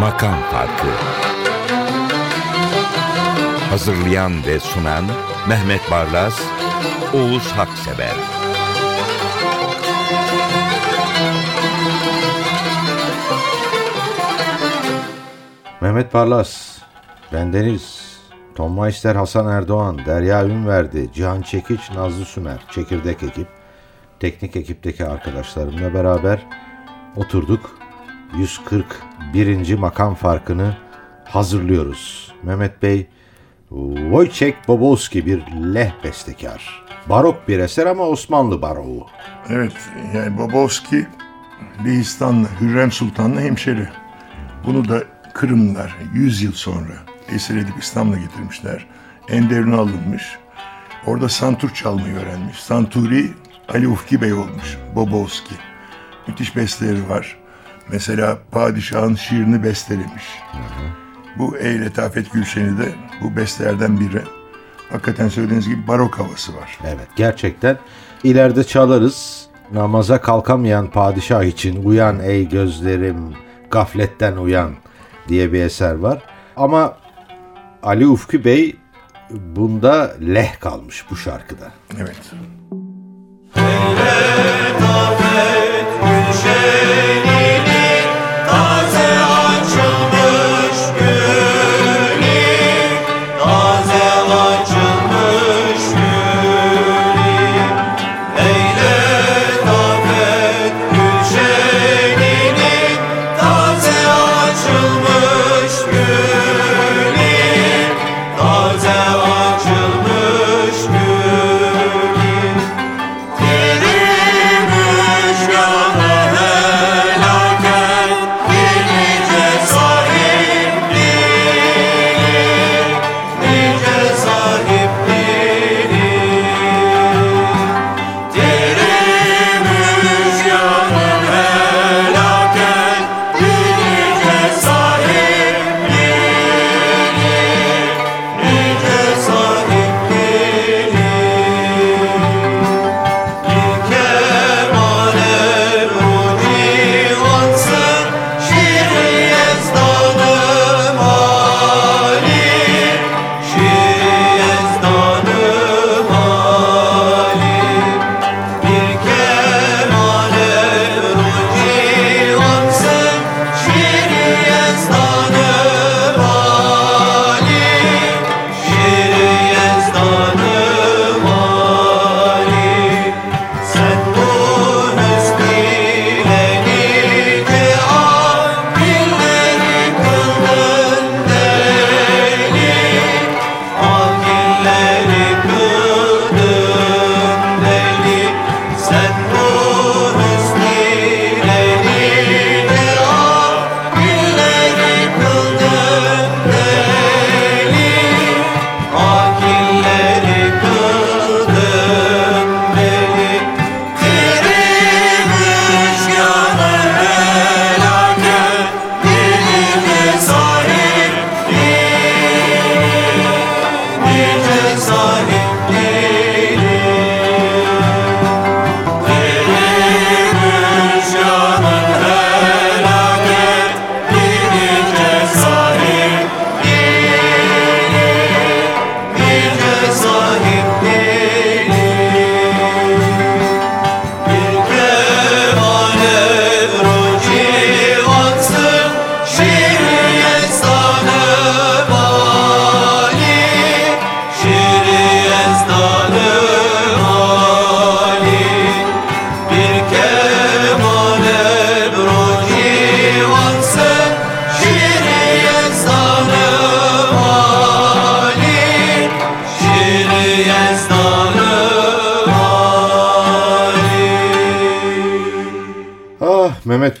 Makam Farkı. Hazırlayan ve sunan Mehmet Barlas, Oğuz Haksever. Mehmet Barlas, bendeniz, Tom Meister, Hasan Erdoğan, Derya Ünverdi, Cihan Çekiç, Nazlı Sümer, Çekirdek ekip, teknik ekipteki arkadaşlarımla beraber oturduk. 141. makam farkını hazırlıyoruz. Mehmet Bey, Wojciech Bobowski bir leh bestekar. Barok bir eser ama Osmanlı baroğu. Evet, yani Bobovski Lehistanlı, Hürrem Sultan'la hemşeri. Bunu da Kırımlılar 100 yıl sonra esir edip İstanbul'a getirmişler. Enderun'a alınmış. Orada santur çalmayı öğrenmiş. Santuri Ali Ufki Bey olmuş. Bobovski. Müthiş besteleri var. Mesela padişahın şiirini bestelemiş. Bu Ey Letafet Gülşen'i de bu bestelerden biri. Hakikaten söylediğiniz gibi barok havası var. Evet gerçekten ileride çalarız. Namaza kalkamayan padişah için uyan ey gözlerim gafletten uyan diye bir eser var. Ama Ali Ufki Bey bunda leh kalmış bu şarkıda. Evet. Ah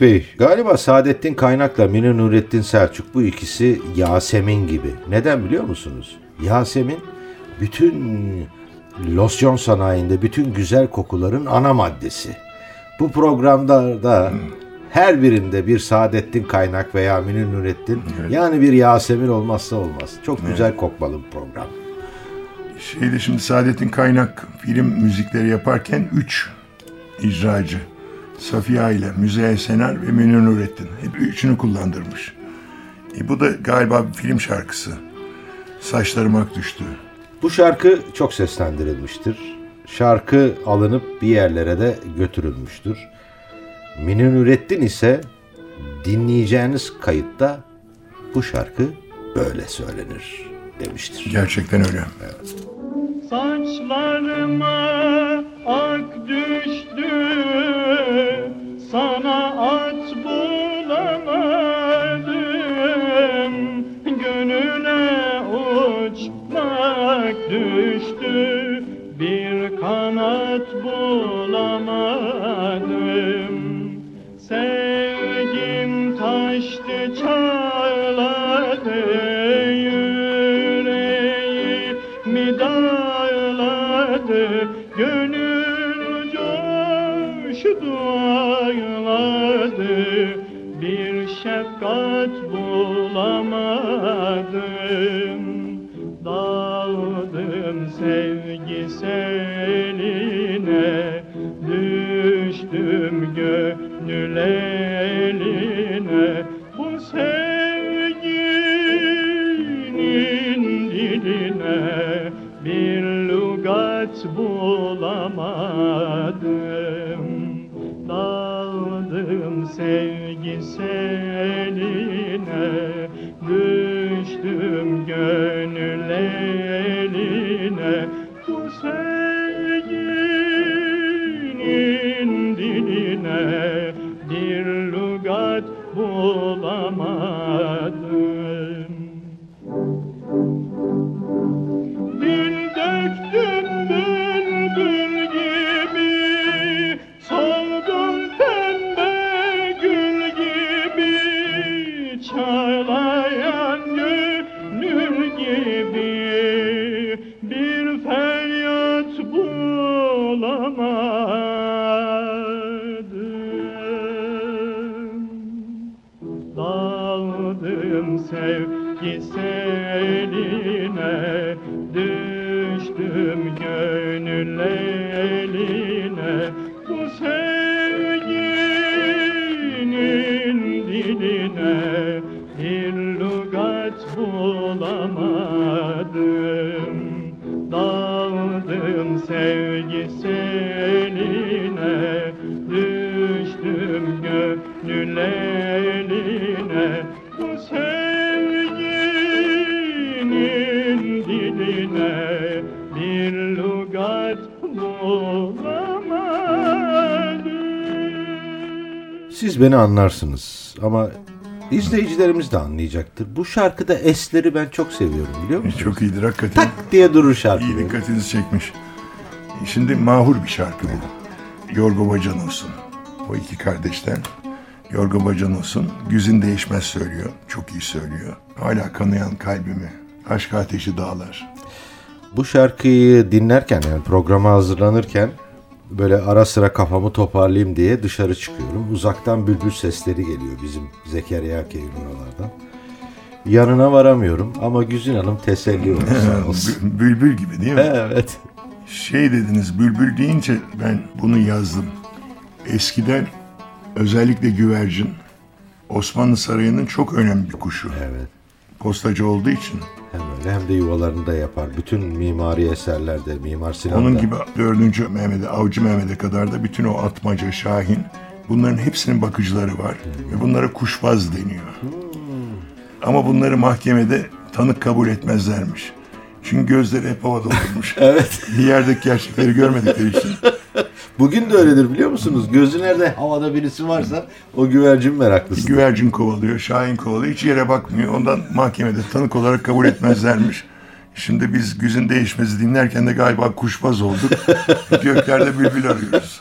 Mehmet Bey, galiba Saadettin Kaynak'la Münir Nurettin Selçuk bu ikisi Yasemin gibi. Neden biliyor musunuz? Yasemin bütün losyon sanayinde bütün güzel kokuların ana maddesi. Bu programda da her birinde bir Saadettin Kaynak veya Münir Nurettin yani bir Yasemin olmazsa olmaz. Çok güzel kokmalı bir program. Şeyde şimdi Saadettin Kaynak film müzikleri yaparken üç icracı. Safiye ile Müzeyyen Senar ve Münir Nurettin. Hep üçünü kullandırmış. E, bu da galiba bir film şarkısı. Saçlarım ak düştü. Bu şarkı çok seslendirilmiştir. Şarkı alınıp bir yerlere de götürülmüştür. Münir Nurettin ise dinleyeceğiniz kayıtta bu şarkı böyle söylenir demiştir. Gerçekten öyle. Saçlarıma ak düştü Like this. Anlarsınız ama izleyicilerimiz de anlayacaktır. Bu şarkıda esleri ben çok seviyorum biliyor musunuz? Çok iyidir hakikaten. Tak diye durur şarkı. İyi dikkatinizi çekmiş. Şimdi mahur bir şarkı bu. Yorgo Bacanos'un. O iki kardeşten. Yorgo Bacanos'un Güzin Değişmez söylüyor. Çok iyi söylüyor. Hala kanayan kalbimi. Aşk ateşi dağlar. Bu şarkıyı dinlerken yani programa hazırlanırken böyle ara sıra kafamı toparlayayım diye dışarı çıkıyorum. Uzaktan bülbül sesleri geliyor bizim Zekeriya köyün oralardan. Yanına varamıyorum ama Güzin Hanım teselli olsun. olsun. Bü- Bülbül gibi değil mi? evet. Şey dediniz bülbül deyince ben bunu yazdım. Eskiden özellikle güvercin Osmanlı Sarayı'nın çok önemli bir kuşu. Evet. Postacı olduğu için. Hem öyle hem de yuvalarını da yapar. Bütün mimari eserlerde Mimar Sinan'da. Onun gibi 4. Mehmet'e, Avcı Mehmet'e kadar da bütün o atmaca, şahin bunların hepsinin bakıcıları var. Ve bunlara kuşbaz deniyor. Ama bunları mahkemede tanık kabul etmezlermiş. Çünkü gözleri hep havada olurmuş. Evet. bir yerdeki gerçekleri görmedikleri için. Bugün de öyledir biliyor musunuz? Gözü nerede havada birisi varsa o güvercin Bir meraklısı. güvercin kovalıyor, şahin kovalıyor. Hiç yere bakmıyor. Ondan mahkemede tanık olarak kabul etmezlermiş. Şimdi biz güzün değişmesi dinlerken de galiba kuşbaz olduk. Göklerde bülbül arıyoruz.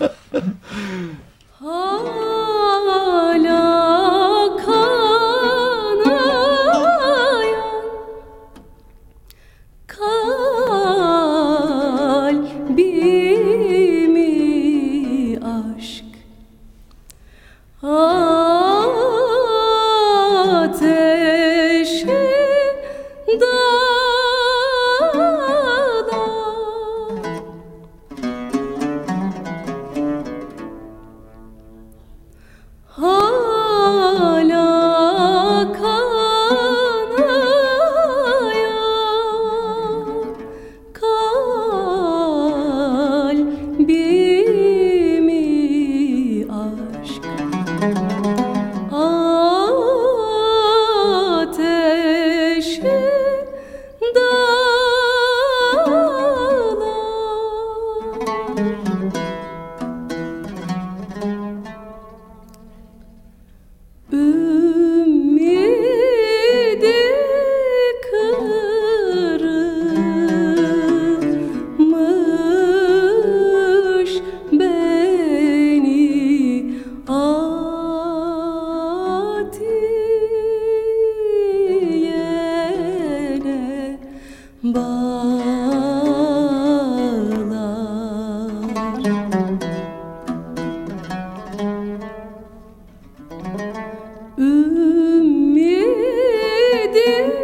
you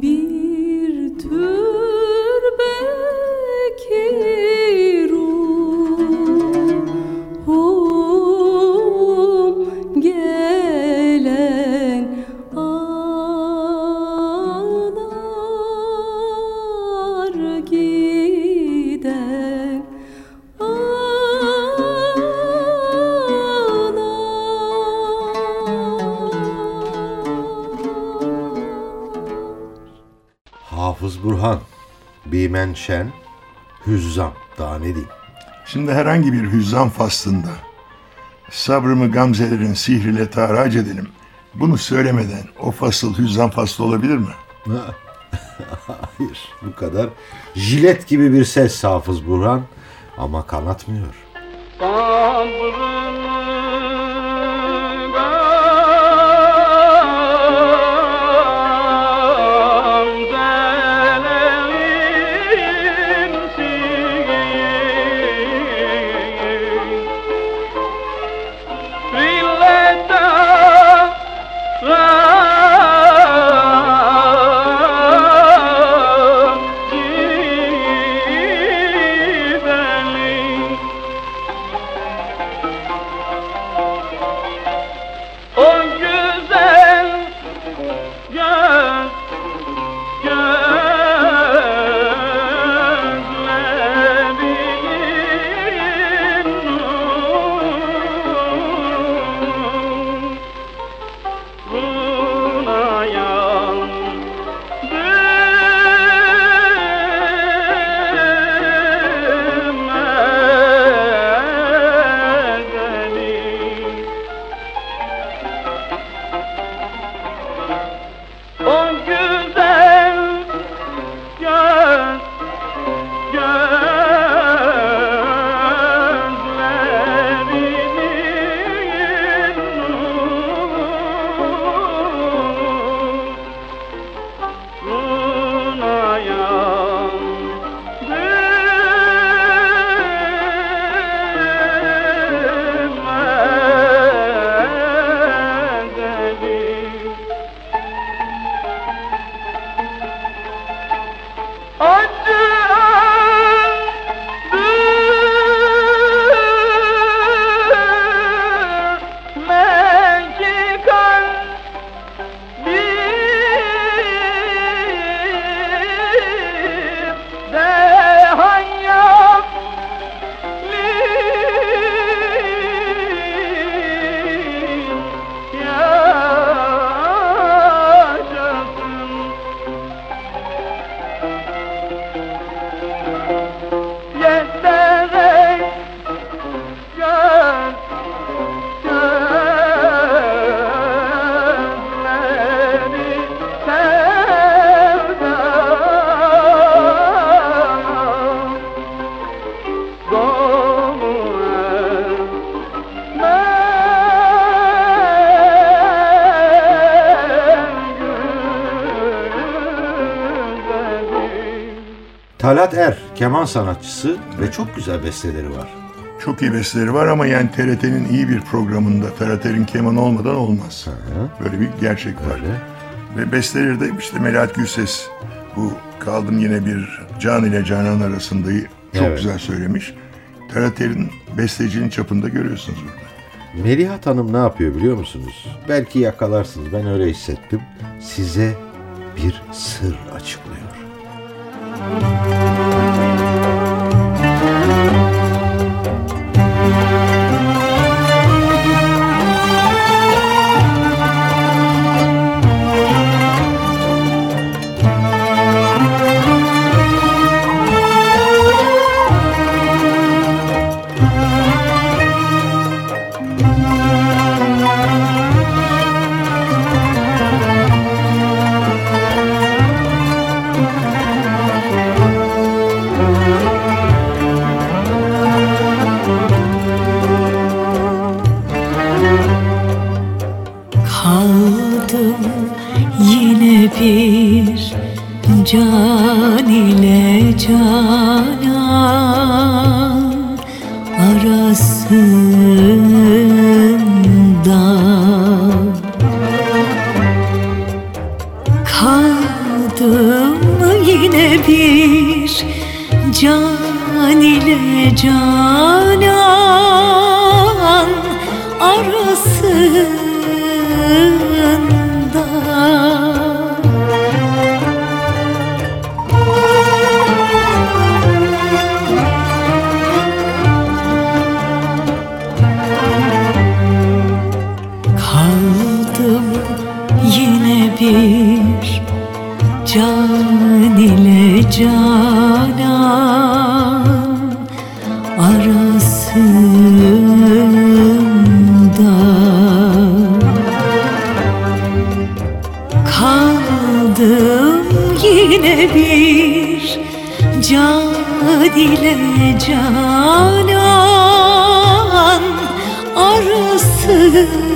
be Bimen Şen, Hüzzam. Daha ne diyeyim? Şimdi herhangi bir hüzzam faslında sabrımı gamzelerin sihriyle tahrac edelim. Bunu söylemeden o fasıl hüzzam faslı olabilir mi? Hayır, bu kadar. Jilet gibi bir ses Hafız Burhan ama kanatmıyor. O Talat Er, keman sanatçısı ve çok güzel besteleri var. Çok iyi besteleri var ama yani TRT'nin iyi bir programında Ferhat Er'in kemanı olmadan olmaz. Böyle bir gerçek var. Öyle. Ve besteleri de işte Melahat Gülses bu kaldım yine bir can ile canan arasındayı çok Evet. güzel söylemiş. Er'in bestecinin çapında görüyorsunuz burada. Melihat Hanım ne yapıyor biliyor musunuz? Belki yakalarsınız, ben öyle hissettim. Size bir sır açıklıyor. Canan arasında. Kaldım yine bir can ile canan arasında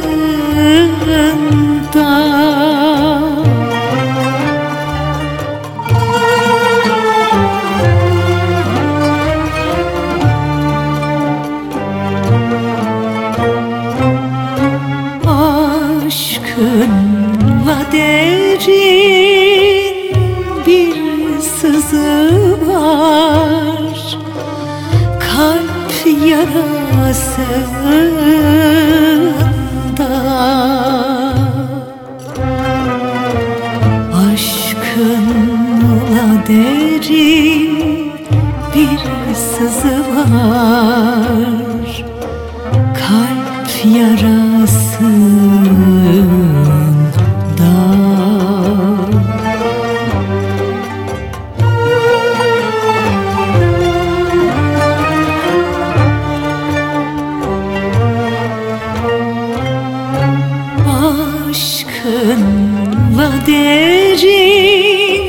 Aşkınla derin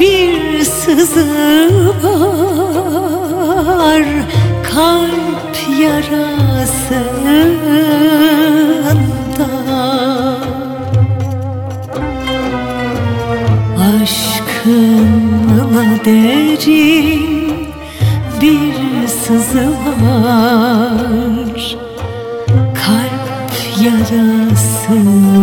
bir sızı var Kalp yarasında. Aşkınla derin bir sızı var Kalp yarasında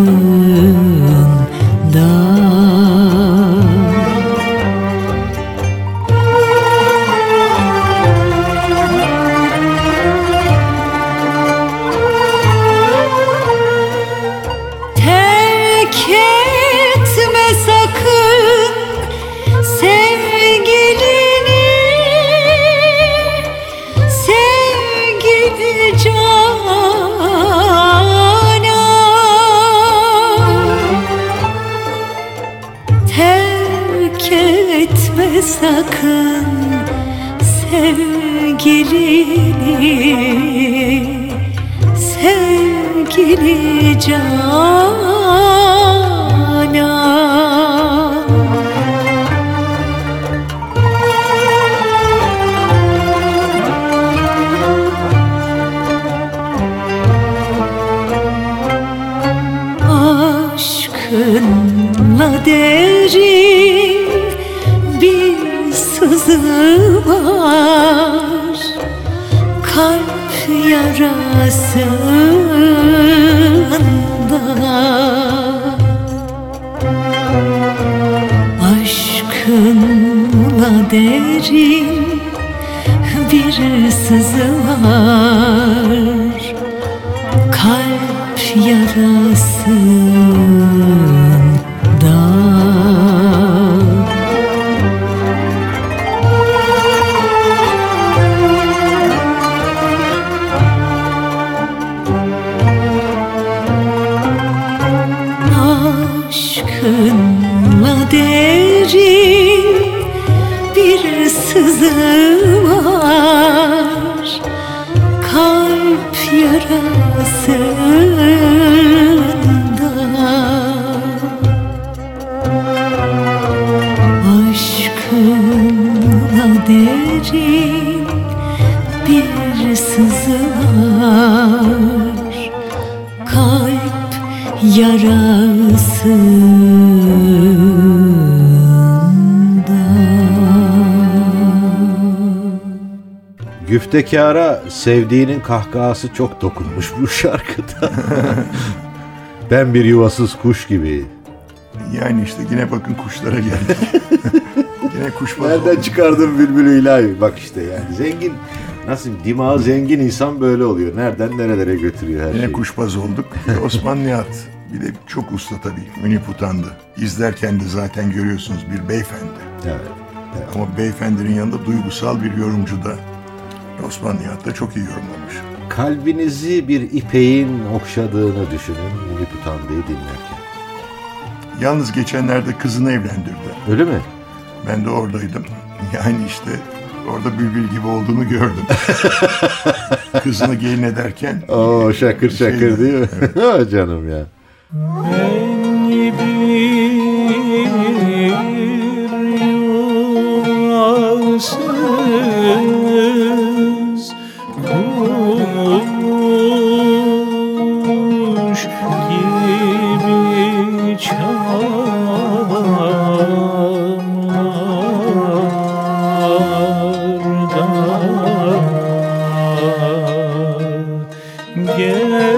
Güftekara sevdiğinin kahkahası çok dokunmuş bu şarkıda. ben bir yuvasız kuş gibi. Yani işte yine bakın kuşlara geldik. yine kuşbaz Nereden olduk. çıkardın bülbülü ilahi? Bak işte yani zengin nasıl dimağı zengin insan böyle oluyor. Nereden nerelere götürüyor her Yine şeyi. kuşbaz olduk. Bir de Osman Nihat. Bir de çok usta tabii. Münip utandı. İzlerken de zaten görüyorsunuz bir beyefendi. Evet. Ama beyefendinin yanında duygusal bir yorumcu da Osman Nihat da çok iyi yorumlamış. Kalbinizi bir ipeğin okşadığını düşünün Münip Utandı'yı dinlerken. Yalnız geçenlerde kızını evlendirdi. Öyle mi? Ben de oradaydım. Yani işte orada bülbül gibi olduğunu gördüm. Kızını gelin ederken Oo şakır şakır Şey- değil mi? Ah, Canım ya. Yeah.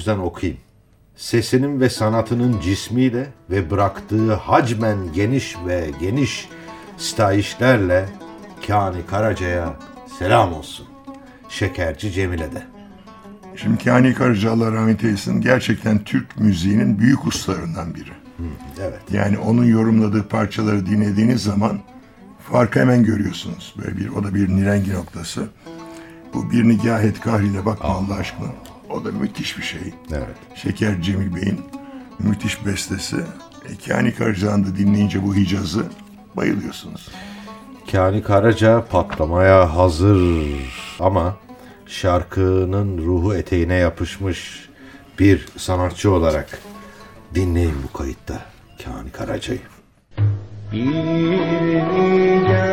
Yüzden okuyayım. Sesinin ve sanatının cismiyle ve bıraktığı hacmen geniş ve geniş stayişlerle Kani Karaca'ya selam olsun. Şekerci Cemile de. Şimdi Kani Karaca Allah rahmet eylesin gerçekten Türk müziğinin büyük ustalarından biri. Evet. Yani onun yorumladığı parçaları dinlediğiniz zaman farkı hemen görüyorsunuz. Böyle bir o da bir nirengi noktası. Bu bir nigah et kahriyle bakma Allah aşkına. O da müthiş bir şey. Evet. Şeker Cemil Bey'in müthiş bestesi. E, Kani Karaca'nı da dinleyince bu Hicaz'ı bayılıyorsunuz. Kani Karaca patlamaya hazır ama şarkının ruhu eteğine yapışmış bir sanatçı olarak dinleyin bu kayıtta Kani Karaca'yı. Göz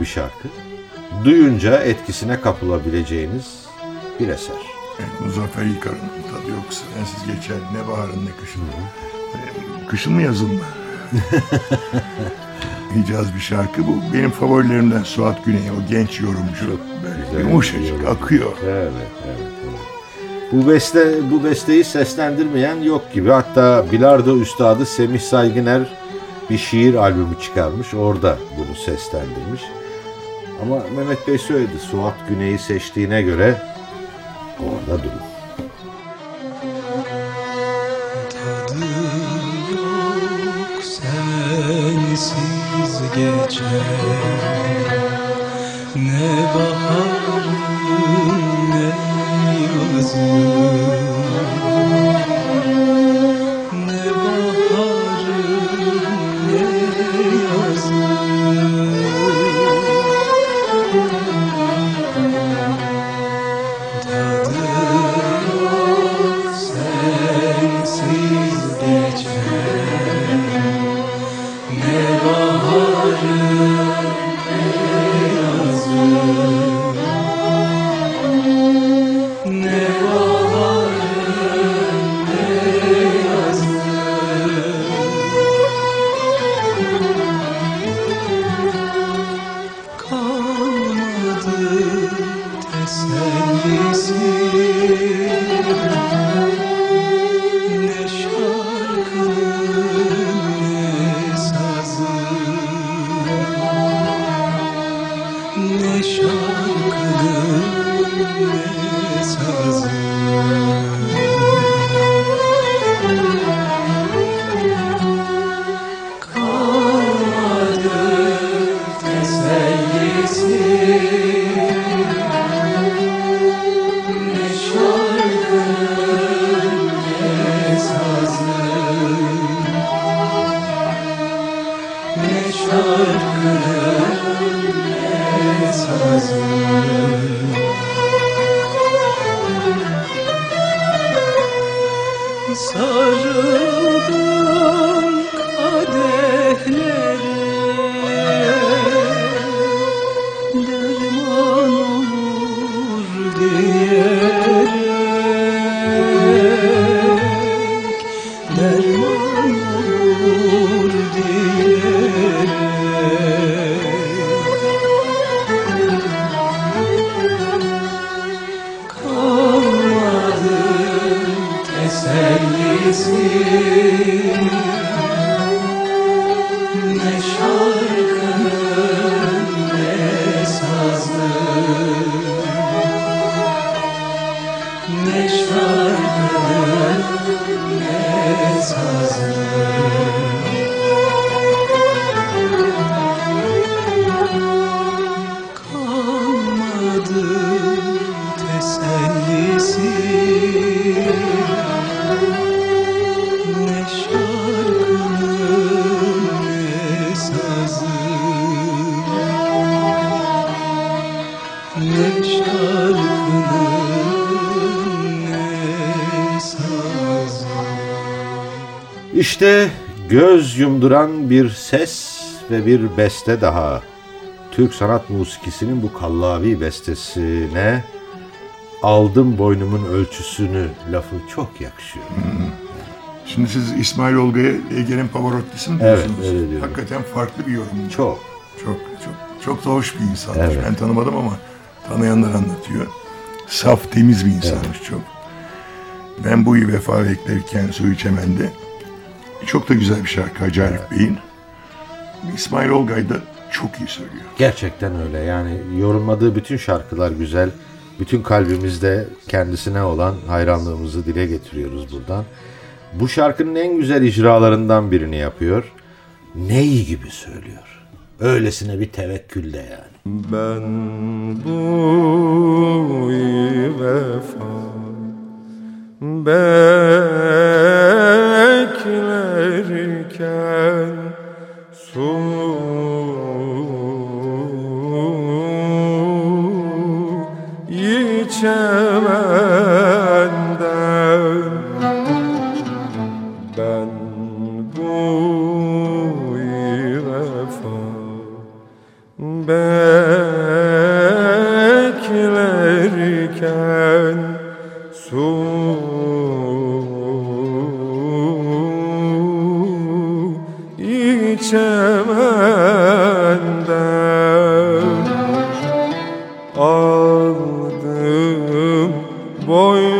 bir şarkı. Duyunca etkisine kapılabileceğiniz bir eser. Muzaffer İlkar'ın tadı yok sensiz geçer ne baharın ne kışın. Ee, Kışın mı yazın mı? Hicaz bir şarkı bu. Benim favorilerimden Suat Güney o genç yorumcu. Böyle güzel yumuşacık yorumcu. akıyor. Evet, evet, evet. Bu beste bu besteyi seslendirmeyen yok gibi. Hatta bilardo üstadı Semih Saygıner bir şiir albümü çıkarmış. Orada bunu seslendirmiş. Ama Mehmet Bey söyledi. Suat Güney'i seçtiğine göre göz yumduran bir ses ve bir beste daha. Türk sanat musikisinin bu kallavi bestesine aldım boynumun ölçüsünü lafı çok yakışıyor. Şimdi siz İsmail Olga'ya Ege'nin Pavarotti'si mi Evet, diyorsunuz? öyle diyorum. Hakikaten farklı bir yorum. Çok. Çok çok çok da hoş bir insanmış. Evet. Ben tanımadım ama tanıyanlar anlatıyor. Saf, temiz bir insanmış çok. Ben bu vefa beklerken su içemende çok da güzel bir şarkı Hacı Arif Bey'in. İsmail Olgay da çok iyi söylüyor. Gerçekten öyle. Yani yorumladığı bütün şarkılar güzel. Bütün kalbimizde kendisine olan hayranlığımızı dile getiriyoruz buradan. Bu şarkının en güzel icralarından birini yapıyor. Ney gibi söylüyor. Öylesine bir tevekkülde yani. Ben bu vefa beklerken Krishna. Aldım boyun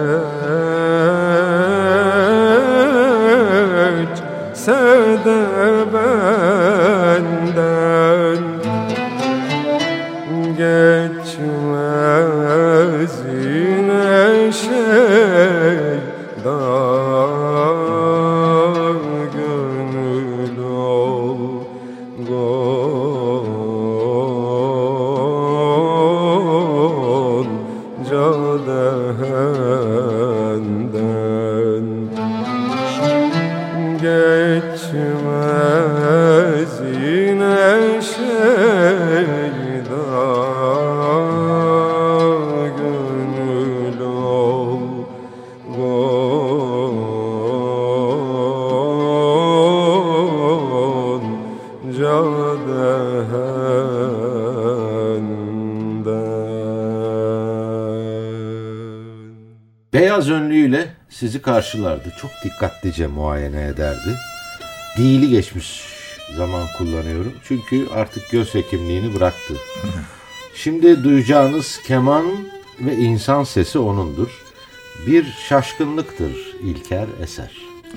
sizi karşılardı. Çok dikkatlice muayene ederdi. Değili geçmiş zaman kullanıyorum. Çünkü artık göz hekimliğini bıraktı. Şimdi duyacağınız keman ve insan sesi onundur. Bir şaşkınlıktır İlker Eser.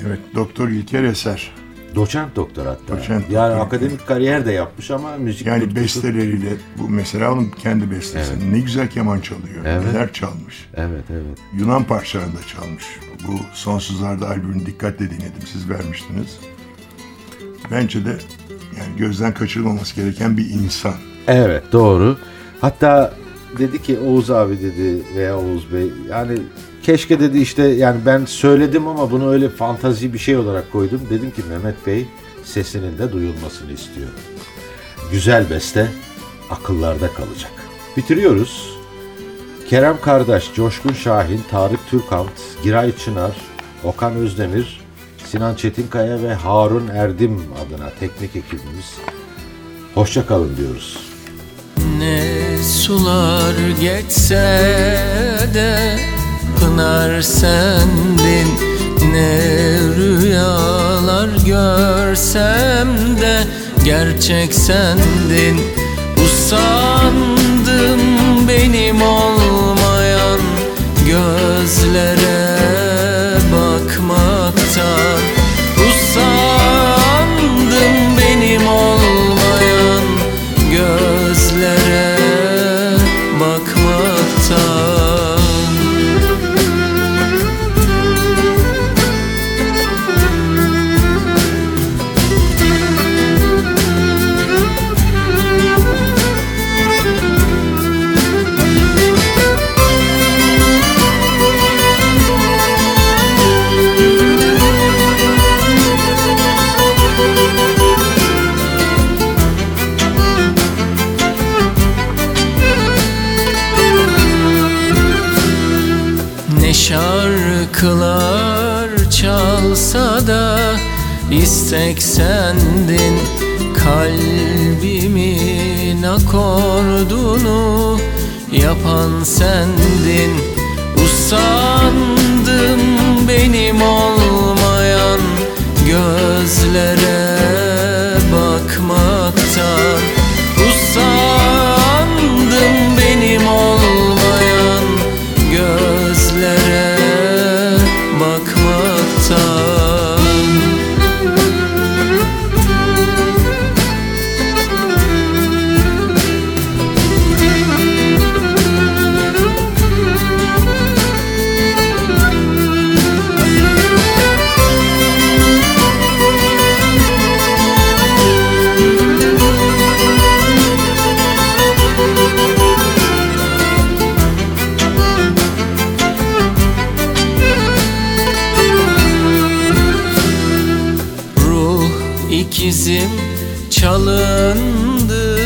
Evet, Doktor İlker Eser. Doçent doktor hatta. Doçent yani doktor. akademik kariyer de yapmış ama müzik Yani tutkusu- besteleriyle, bu mesela onun kendi bestesi. Ne güzel keman çalıyor, Evet. neler çalmış. Evet evet. Yunan parçalarında çalmış. Bu Sonsuzlarda albümünü dikkatle dinledim, siz vermiştiniz. Bence de yani gözden kaçırılmaması gereken bir insan. Evet doğru. Hatta dedi ki Oğuz abi dedi veya Oğuz Bey yani keşke dedi işte yani ben söyledim ama bunu öyle fantazi bir şey olarak koydum. Dedim ki Mehmet Bey sesinin de duyulmasını istiyor. Güzel beste akıllarda kalacak. Bitiriyoruz. Kerem Kardeş, Coşkun Şahin, Tarık Türkant, Giray Çınar, Okan Özdemir, Sinan Çetinkaya ve Harun Erdim adına teknik ekibimiz hoşça kalın diyoruz. Ne sular geçse de Pınar sendin. Ne rüyalar görsem de Gerçek sendin. Usandım benim olmayan Gözlere bakmaktan ikizim çalındı.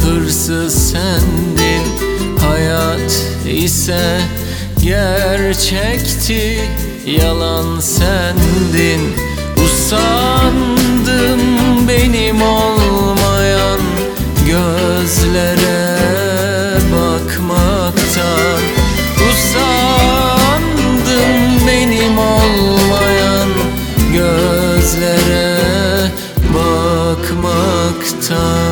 Hırsız sendin Hayat ise gerçekti. Yalan sendin Usandım benim olmayan bakmaktan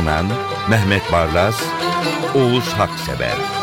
sunan Mehmet Barlas, Oğuz Haksever